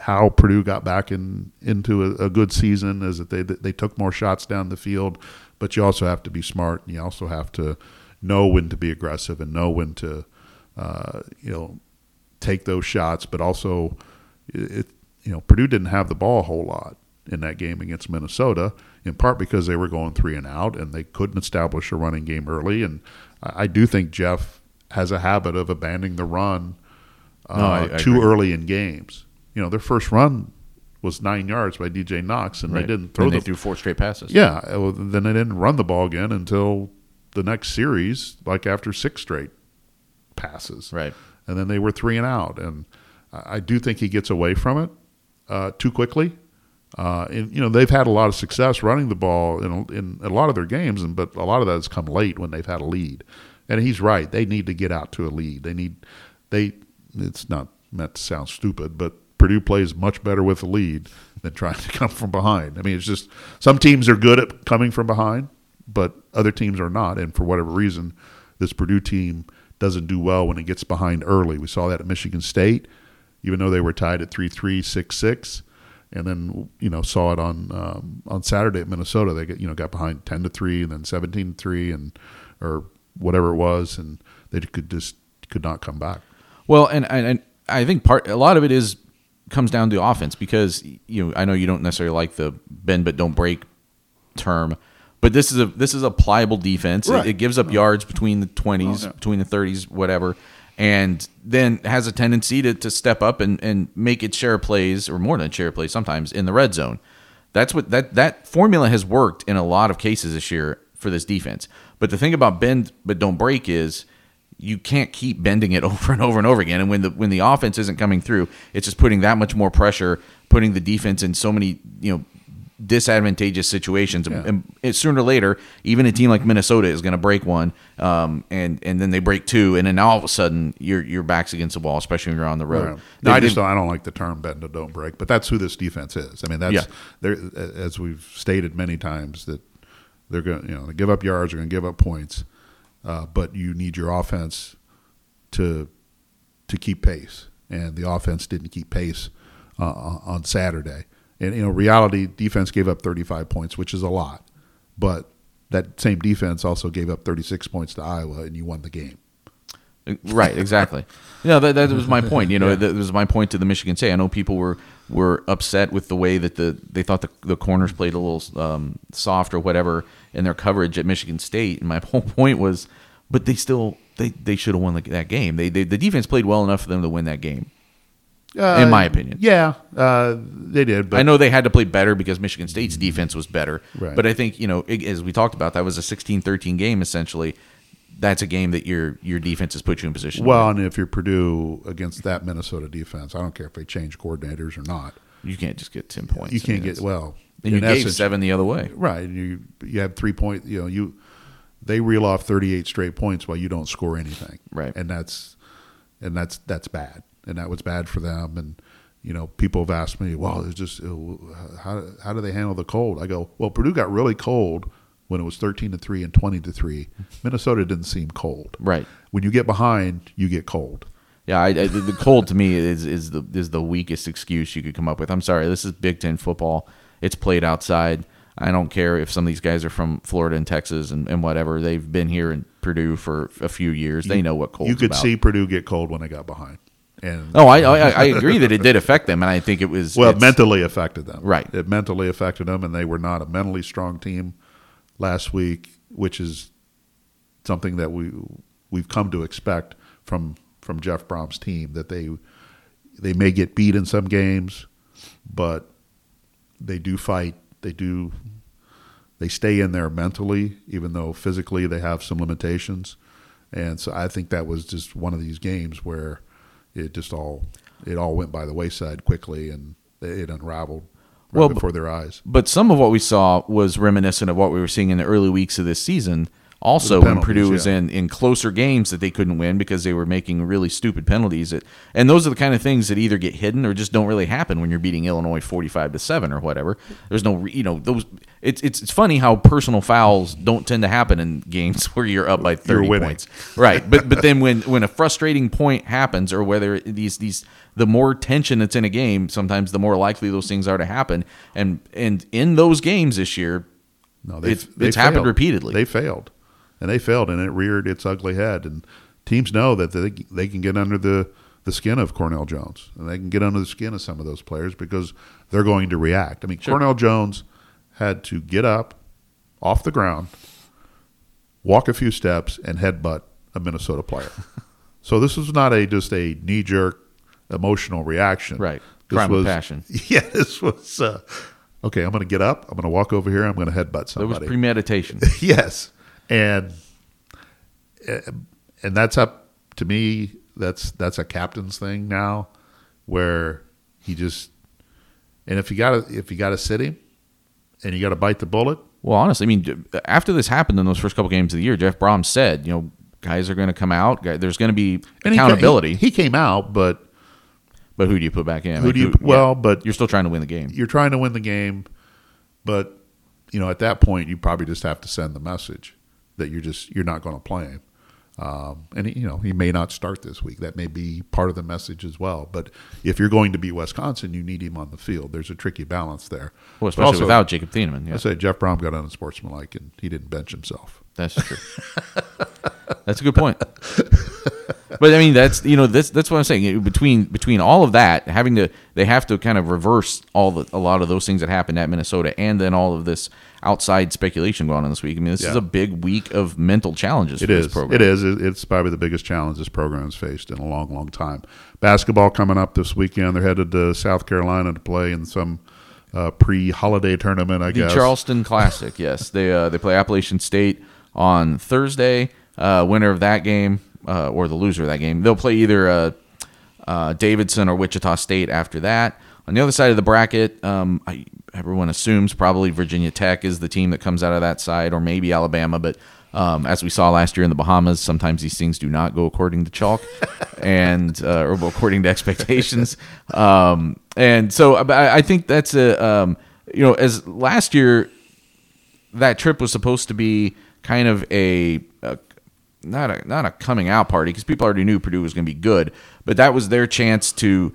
how Purdue got back in into a, a good season. Is that they they took more shots down the field, but you also have to be smart, and you also have to know when to be aggressive and know when to, uh, you know, take those shots. But also, it you know Purdue didn't have the ball a whole lot in that game against Minnesota, in part because they were going three and out and they couldn't establish a running game early. And I, I do think Jeff has a habit of abandoning the run uh, No, I- I too agree. early in games. You know, their first run was nine yards by DJ Knox, and Right. they didn't throw the they threw four straight passes. yeah, well, then they didn't run the ball again until the next series, like after six straight passes. Right. And then they were three and out. And I do think he gets away from it uh, too quickly. Uh, and you know they've had a lot of success running the ball in a, in a lot of their games, and but a lot of that has come late when they've had a lead. And he's right; they need to get out to a lead. They need they. It's not meant to sound stupid, but Purdue plays much better with a lead than trying to [laughs] come from behind. I mean, it's just some teams are good at coming from behind, but other teams are not. And for whatever reason, this Purdue team doesn't do well when it gets behind early. We saw that at Michigan State, even though they were tied at 3 3, 6 6. And then you know saw it on um, on Saturday at Minnesota. They get you know got behind ten to three and then seventeen to three and or whatever it was, and they could just could not come back. Well, and, and and I think part a lot of it is comes down to offense because you know I know you don't necessarily like the bend but don't break term, but this is a this is a pliable defense. It- Right. It, gives up yards between the twenties, Oh, yeah. between the thirties, whatever, and then has a tendency to, to step up and, and make its share of plays or more than a share of plays sometimes in the red zone. That's what that that formula has worked in a lot of cases this year for this defense. But the thing about bend but don't break is you can't keep bending it [laughs] over and over and over again. And when the when the offense isn't coming through, it's just putting that much more pressure, putting the defense in so many you know disadvantageous situations. Yeah. And, and sooner or later, even a team like Minnesota is going to break one, um, and and then they break two, and then all of a sudden your your back's against the wall, especially when you're on the road. Right. No, They- I just they- don't, I don't like the term bend and don't break, but that's who this defense is. I mean, that's Yeah. as we've stated many times that they're going to you know they give up yards, they're going to give up points, uh, but you need your offense to to keep pace, and the offense didn't keep pace uh, on Saturday. And you know, reality defense gave up 35 points, which is a lot, but that same defense also gave up 36 points to Iowa, and you won the game. Right, exactly. [laughs] Yeah, that, that was my point. You know, that was my point to the Michigan State. I know people were were upset with the way that the they thought the, the corners played a little um, soft or whatever in their coverage at Michigan State. And my [laughs] whole point was, but they still they, they should have won that game. They, they the defense played well enough for them to win that game. Uh, In my opinion. yeah, uh, they did. But I know they had to play better because Michigan State's defense was better. Right. But I think, you know, it- as we talked about, that was a 16-13 game essentially. That's a game that your your defense has put you in position. Well, and if you're Purdue against that Minnesota defense, I don't care if they change coordinators or not. You can't just get 10 points. You can't get well. And you gave essence- seven the other way. right? You you have three point. You know you they reel off 38 straight points while you don't score anything. Right. And that's and that's that's bad. And that was bad for them. And you know, people have asked me, "Well, it's just uh, how how do they handle the cold?" I go, "Well, Purdue got really cold when it was 13 to three and 20 to three. Minnesota didn't seem cold. Right. When you get behind, you get cold. Yeah, I, I, the cold to me is is the is the weakest excuse you could come up with. I'm sorry, this is Big Ten football. It's played outside. I don't care if some of these guys are from Florida and Texas and, and whatever. They've been here in Purdue for a few years. They know what cold. You could about. see Purdue get cold when they got behind. And Oh, I, I I agree that it did affect them, and I think it was well, it mentally affected them. Right. It mentally affected them, and they were not a mentally strong team last week, which is something that we we've come to expect from from Jeff Brohm's team. That they they may get beat in some games, but they do fight. They do. They stay in there mentally, even though physically they have some limitations. And so I think that was just one of these games where it just all it all went by the wayside quickly and it unraveled right Well, before their eyes. But some of what we saw was reminiscent of what we were seeing in the early weeks of this season. Also, when Purdue was yeah. in, in closer games that they couldn't win because they were making really stupid penalties. That, and those are the kind of things that either get hidden or just don't really happen when you're beating Illinois 45 to 7 or whatever. There's no, you know, those. It's, it's, it's funny how personal fouls don't tend to happen in games [laughs] where you're up by 30 winning. points. Right. But but then when, when a frustrating point happens or whether these, these, the more tension that's in a game, sometimes the more likely those things are to happen. And, and in those games this year, No, It's- it's happened repeatedly. They failed, and they failed, and it reared its ugly head. And teams know that they they can get under the the skin of Cornell Jones, and they can get under the skin of some of those players because they're going to react. I mean, Sure. Cornell Jones had to get up off the ground, walk a few steps, and headbutt a Minnesota player. [laughs] so this was not a just a knee jerk emotional reaction. Right. This Crime of was, passion. [laughs] Yeah, this was. Uh, okay, I'm going to get up. I'm going to walk over here. I'm going to headbutt there was premeditation. [laughs] yes, and eh, and that's up to me. That's that's a captain's thing now, where he just and if you got to if you got to sit him, and you got to bite the bullet. Well, honestly, I mean, after this happened in those first couple games of the year, Jeff Brohm said, you know, guys are going to come out. guy- There's going to be And accountability. He, he came out, but but who do you put back in? Who Like, do you- yeah, well, but- you're still trying to win the game. you're trying to win the game. But you know, at that point, you probably just have to send the message that you're just you're not going to play him. Um, and he, you know he may not start this week. That may be part of the message as well. But if you're going to be Wisconsin, you need him on the field. There's a tricky balance there. Well, especially also, without Jacob Thieneman. Yeah, I say Jeff Brohm got unsportsmanlike and he didn't bench himself. that's true. [laughs] that's a good point. But I mean, that's you know that's that's what I'm saying. Between between all of that, having to they have to kind of reverse all the a lot of those things that happened at Minnesota, and then all of this outside speculation going on this week. I mean, this is a big week of mental challenges It for is. this program. It is. It's probably the biggest challenge this program has faced in a long, long time. Basketball coming up this weekend. They're headed to South Carolina to play in some uh, pre-holiday tournament. I The guess. Charleston Classic, [laughs] yes. They uh, they play Appalachian State on Thursday. Uh, winner of that game, uh, or the loser of that game, they'll play either uh, uh, Davidson or Wichita State after that. On the other side of the bracket, um, I, everyone assumes probably Virginia Tech is the team that comes out of that side, or maybe Alabama. But um, as we saw last year in the Bahamas, sometimes these things do not go according to chalk, [laughs] and uh, or according to expectations. Um, and so I, I think that's a um, you know as last year that trip was supposed to be kind of a, a not a not a coming out party because people already knew Purdue was going to be good, but that was their chance to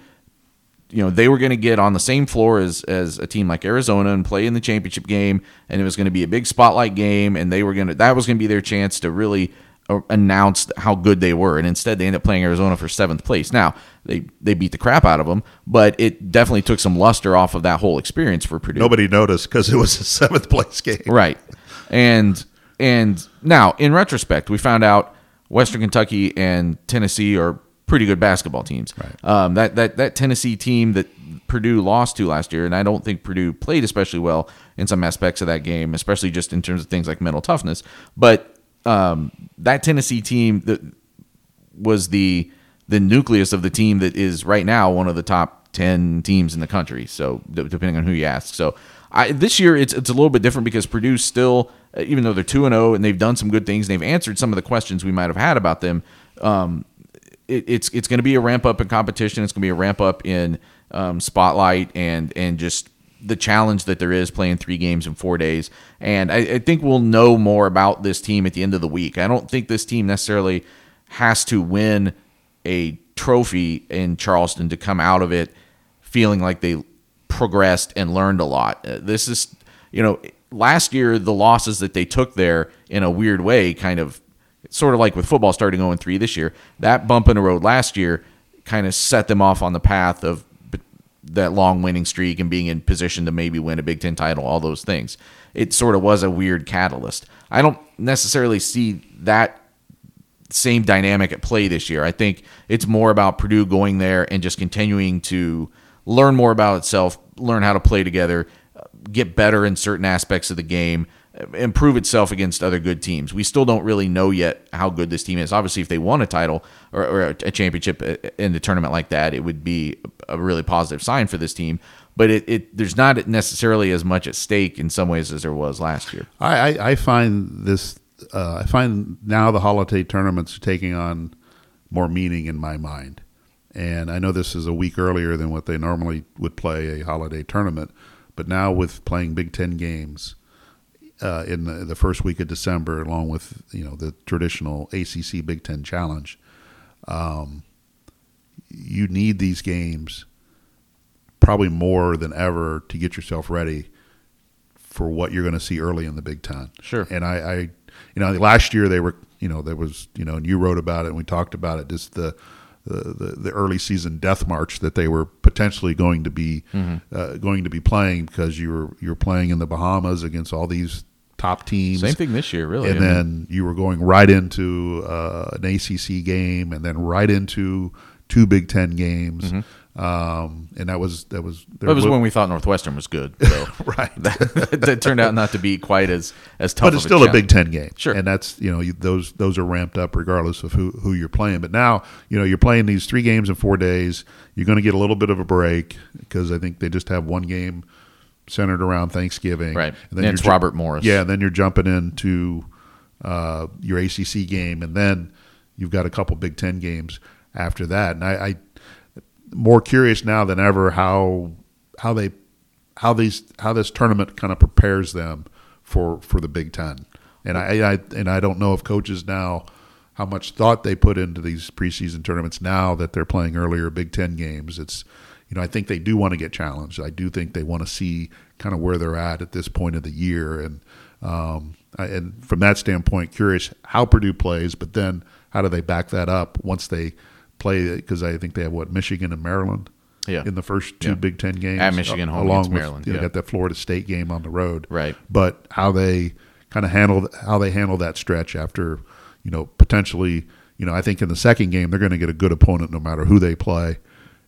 you know they were going to get on the same floor as as a team like Arizona and play in the championship game and it was going to be a big spotlight game and they were going to that was going to be their chance to really uh, announce how good they were and instead they ended up playing Arizona for 7th place. Now, they they beat the crap out of them, but it definitely took some luster off of that whole experience for Purdue. Nobody noticed because it was a seventh place game. Right. And and now in retrospect, we found out Western Kentucky and Tennessee are pretty good basketball teams. Right. Um, that that that Tennessee team that Purdue lost to last year, and I don't think Purdue played especially well in some aspects of that game, especially just in terms of things like mental toughness. But um, that Tennessee team that was the the nucleus of the team that is right now one of the top 10 teams in the country so d- depending on who you ask so I, this year it's it's a little bit different because Purdue still, even though they're two and zero and they've done some good things, and they've answered some of the questions we might have had about them. Um, it, it's it's going to be a ramp up in competition. It's going to be a ramp up in um, spotlight and and just the challenge that there is playing three games in four days. And I, I, think we'll know more about this team at the end of the week. I don't think this team necessarily has to win a trophy in Charleston to come out of it feeling like they progressed and learned a lot. Uh, this is, you know, last year the losses that they took there in a weird way kind of sort of like with football starting 0 3 this year. That bump in the road last year kind of set them off on the path of that long winning streak and being in position to maybe win a Big Ten title, all those things. It sort of was a weird catalyst. I don't necessarily see that same dynamic at play this year. I think it's more about Purdue going there and just continuing to learn more about itself, learn how to play together, uh, get better in certain aspects of the game, improve itself against other good teams. We still don't really know yet how good this team is. Obviously, if they won a title or, or a championship in the tournament like that, it would be a really positive sign for this team. But it, it there's not necessarily as much at stake in some ways as there was last year. I, I, I find this uh, I find now the holiday tournaments are taking on more meaning in my mind. And I know this is a week earlier than what they normally would play a holiday tournament, but now with playing Big Ten games uh, in the, the, first week of December, along with you know the traditional ACC Big Ten Challenge, um, you need these games probably more than ever to get yourself ready for what you're going to see early in the Big Ten. Sure. And I, I, you know, last year they were, you know, there was, you know, and you wrote about it and we talked about it, just the, the, the, the early season death march that they were potentially going to be mm-hmm. uh, going to be playing because you were you're playing in the Bahamas against all these top teams. Same thing this year, really. And I then mean. you were going right into uh, an ACC game, and then right into two Big Ten games. Mm-hmm. Um, and that was that was that was when we thought Northwestern was good. [laughs] So right, that, [laughs] that, turned out not to be quite as as tough. But it's still a, a, Big Ten game, sure. And that's you know you, those those are ramped up regardless of who who you're playing. But now you know you're playing these three games in four days. You're going to get a little bit of a break because I think they just have one game centered around Thanksgiving. Right. And then and it's Robert Morris. Yeah, and then you're jumping into uh, your ACC game, and then you've got a couple Big Ten games after that. And I, I more curious now than ever how how they how these how this tournament kind of prepares them for for the Big Ten. And I, I and I don't know if coaches now how much thought they put into these preseason tournaments now that they're playing earlier Big Ten games. It's you know, I think they do want to get challenged. I do think they want to see kind of where they're at at this point of the year, and um, and from that standpoint, curious how Purdue plays, but then how do they back that up once they play? Because I think they have what Michigan and Maryland. Yeah. in the first two yeah. Big Ten games at Michigan, home along with Maryland. You know, yeah. got that Florida State game on the road, right? But how they kind of handle how they handle that stretch after you know potentially you know I think in the second game they're going to get a good opponent no matter who they play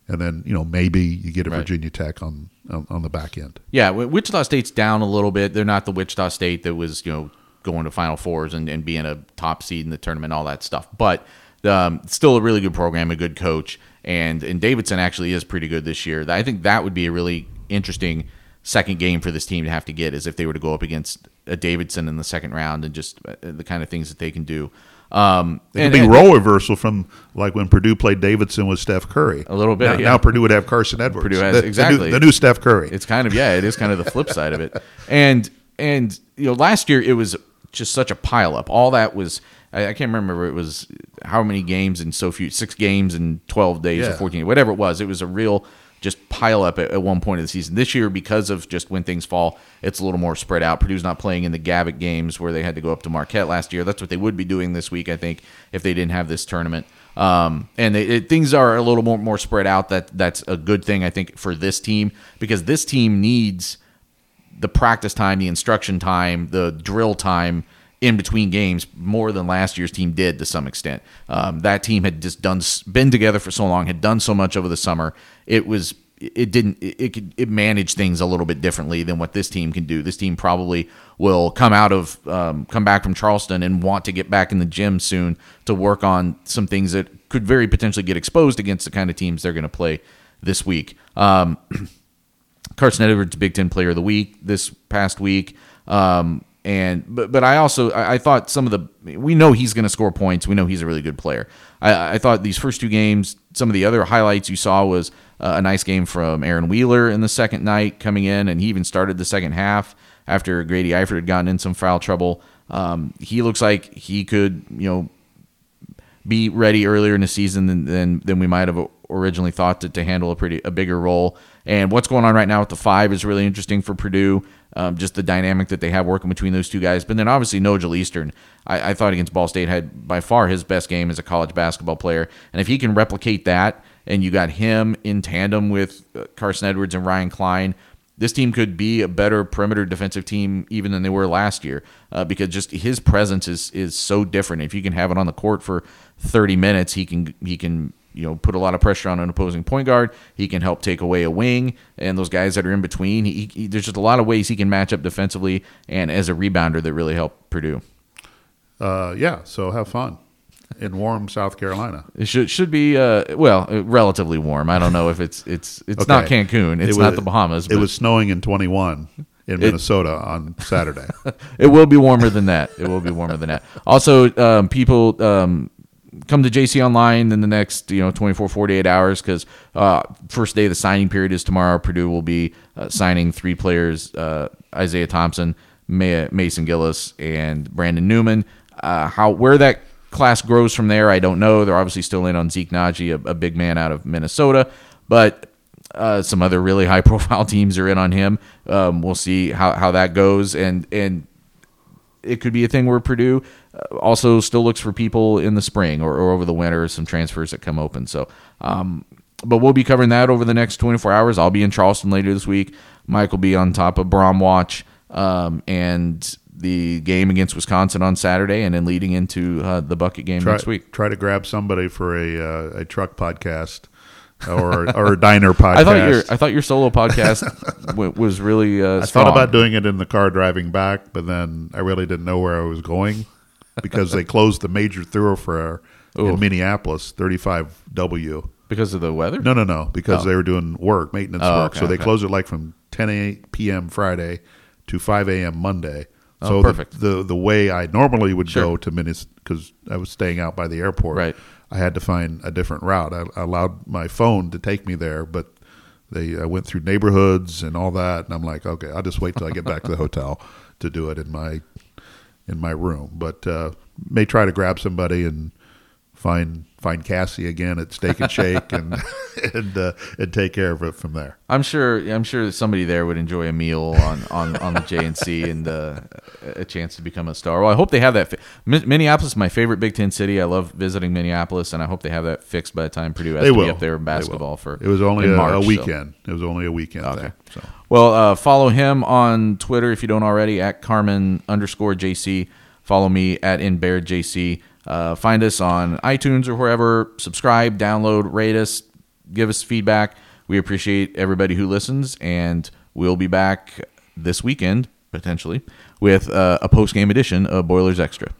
and then you know maybe you get a right. Virginia Tech on, on, on the back end. Yeah, Wichita State's down a little bit. They're not the Wichita State that was you know going to Final Fours and, and being a top seed in the tournament, all that stuff. But um, still a really good program, a good coach, and and Davidson actually is pretty good this year. I think that would be a really interesting second game for this team to have to get is if they were to go up against a Davidson in the second round and just uh, the kind of things that they can do. Um, it could be and, role reversal from like when Purdue played Davidson with Steph Curry. A little bit. Now, yeah. now Purdue would have Carson Edwards. Purdue has the, exactly the new, the new, Steph Curry. It's kind of yeah. It is kind of the flip side of it. And and you know last year it was just such a pileup. All that was I, I, can't remember it was how many games in so few six games in twelve days yeah. or fourteen whatever it was. It was a real just pile up at, at, one point of the season. This year, because of just when things fall, it's a little more spread out. Purdue's not playing in the Gavitt games where they had to go up to Marquette last year. That's what they would be doing this week, I think, if they didn't have this tournament. Um, and they, it, things are a little more more spread out. That that's a good thing, I think, for this team because this team needs the practice time, the instruction time, the drill time in between games more than last year's team did to some extent. Um, that team had just done been together for so long, had done so much over the summer. It was it didn't it could it managed things a little bit differently than what this team can do. This team probably will come out of um, come back from Charleston and want to get back in the gym soon to work on some things that could very potentially get exposed against the kind of teams they're going to play this week. Um, [clears throat] Carson Edwards, Big Ten Player of the Week this past week. Um, and but but I also I, I thought some of the we know he's going to score points. We know he's a really good player. I, I thought these first two games, some of the other highlights you saw was uh, a nice game from Aaron Wheeler in the second night coming in, and he even started the second half after Grady Eifert had gotten in some foul trouble. Um, he looks like he could you know be ready earlier in the season than than, than we might have originally thought to, to handle a pretty a bigger role. And what's going on right now with the five is really interesting for Purdue. Um, just the dynamic that they have working between those two guys. But then obviously Nojel Eastern, I, I, thought against Ball State had by far his best game as a college basketball player. And if he can replicate that, and you got him in tandem with uh, Carson Edwards and Ryan Cline. this team could be a better perimeter defensive team even than they were last year uh, because just his presence is is so different. If you can have it on the court for 30 minutes, he can he can you know put a lot of pressure on an opposing point guard. He can help take away a wing and those guys that are in between. He, he, there's just a lot of ways he can match up defensively and as a rebounder that really help Purdue. Uh, yeah, so have fun in warm South Carolina. It should should be uh, well uh, relatively warm. I don't know if it's it's it's okay. not Cancun. It's it was, not the Bahamas. It was snowing in 21 in Minnesota it, on Saturday. [laughs] it will be warmer than that. It will be warmer than that. Also, um, people um, come to JC Online in the next you know 24, 48 hours because uh, first day of the signing period is tomorrow. Purdue will be uh, signing three players: uh, Isaiah Thompson, May- Mason Gillis, and Brandon Newman. Uh, how where that class grows from there, I don't know. They're obviously still in on Zeke Nnaji, a, a big man out of Minnesota, but uh, some other really [laughs] high profile teams are in on him. Um, we'll see how, how that goes, and and it could be a thing where Purdue also still looks for people in the spring or, or over the winter, some transfers that come open. So, um, but we'll be covering that over the next 24 hours. I'll be in Charleston later this week. Mike will be on top of Brohm Watch um, and the game against Wisconsin on Saturday, and then leading into uh, the bucket game try, next week. Try to grab somebody for a uh, a truck podcast or or a diner podcast. [laughs] I thought your I thought your solo podcast [laughs] w- was really. Uh, I thought about doing it in the car driving back, but then I really didn't know where I was going because they closed the major thoroughfare Ooh. in Minneapolis, 35W. Because of the weather? No, no, no. Because oh. they were doing work, maintenance oh, work. Okay, so they okay. closed it like from 10 p.m. Friday to 5 a.m. Monday. Oh, so perfect. The, the, the way I normally would sure. go to Minneapolis because I was staying out by the airport. Right. I had to find a different route. I, I allowed my phone to take me there, but they I went through neighborhoods and all that, and I'm like, okay, I'll just wait till I get back to the hotel to do it in my in my room. But uh, may try to grab somebody and find find Cassie again at Steak and Shake and [laughs] and uh, and take care of it from there. I'm sure I'm sure somebody there would enjoy a meal on on, on the JNC and uh, a chance to become a star. Well, I hope they have that. Fi- Minneapolis is my favorite Big Ten city. I love visiting Minneapolis, and I hope they have that fixed by the time Purdue has they to will. be up there in basketball for. It was only a, March, a, weekend. So. It was only a weekend. Okay. There, so. Well, uh, follow him on Twitter if you don't already at Carmin underscore JC. Follow me at InBairdJC. Uh, find us on iTunes or wherever. Subscribe, download, rate us, give us feedback. We appreciate everybody who listens, and we'll be back this weekend, potentially, with uh, a post game edition of Boilers Extra.